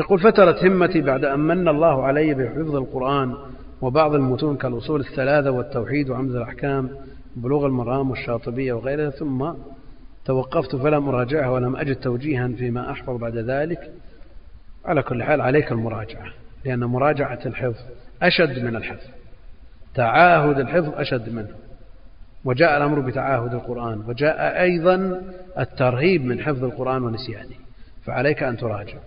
يقول فترت همتي بعد أن من الله علي بحفظ القرآن وبعض المتون كالأصول الثلاثة والتوحيد وعمز الأحكام بلوغ المرام والشاطبية وغيرها ثم توقفت فلم أراجعها ولم أجد توجيها فيما أحفظ بعد ذلك. على كل حال عليك المراجعة لأن مراجعة الحفظ أشد من الحفظ. تعاهد الحفظ أشد منه. وجاء الأمر بتعاهد القرآن وجاء أيضا الترهيب من حفظ القرآن ونسيانه. فعليك أن تراجع.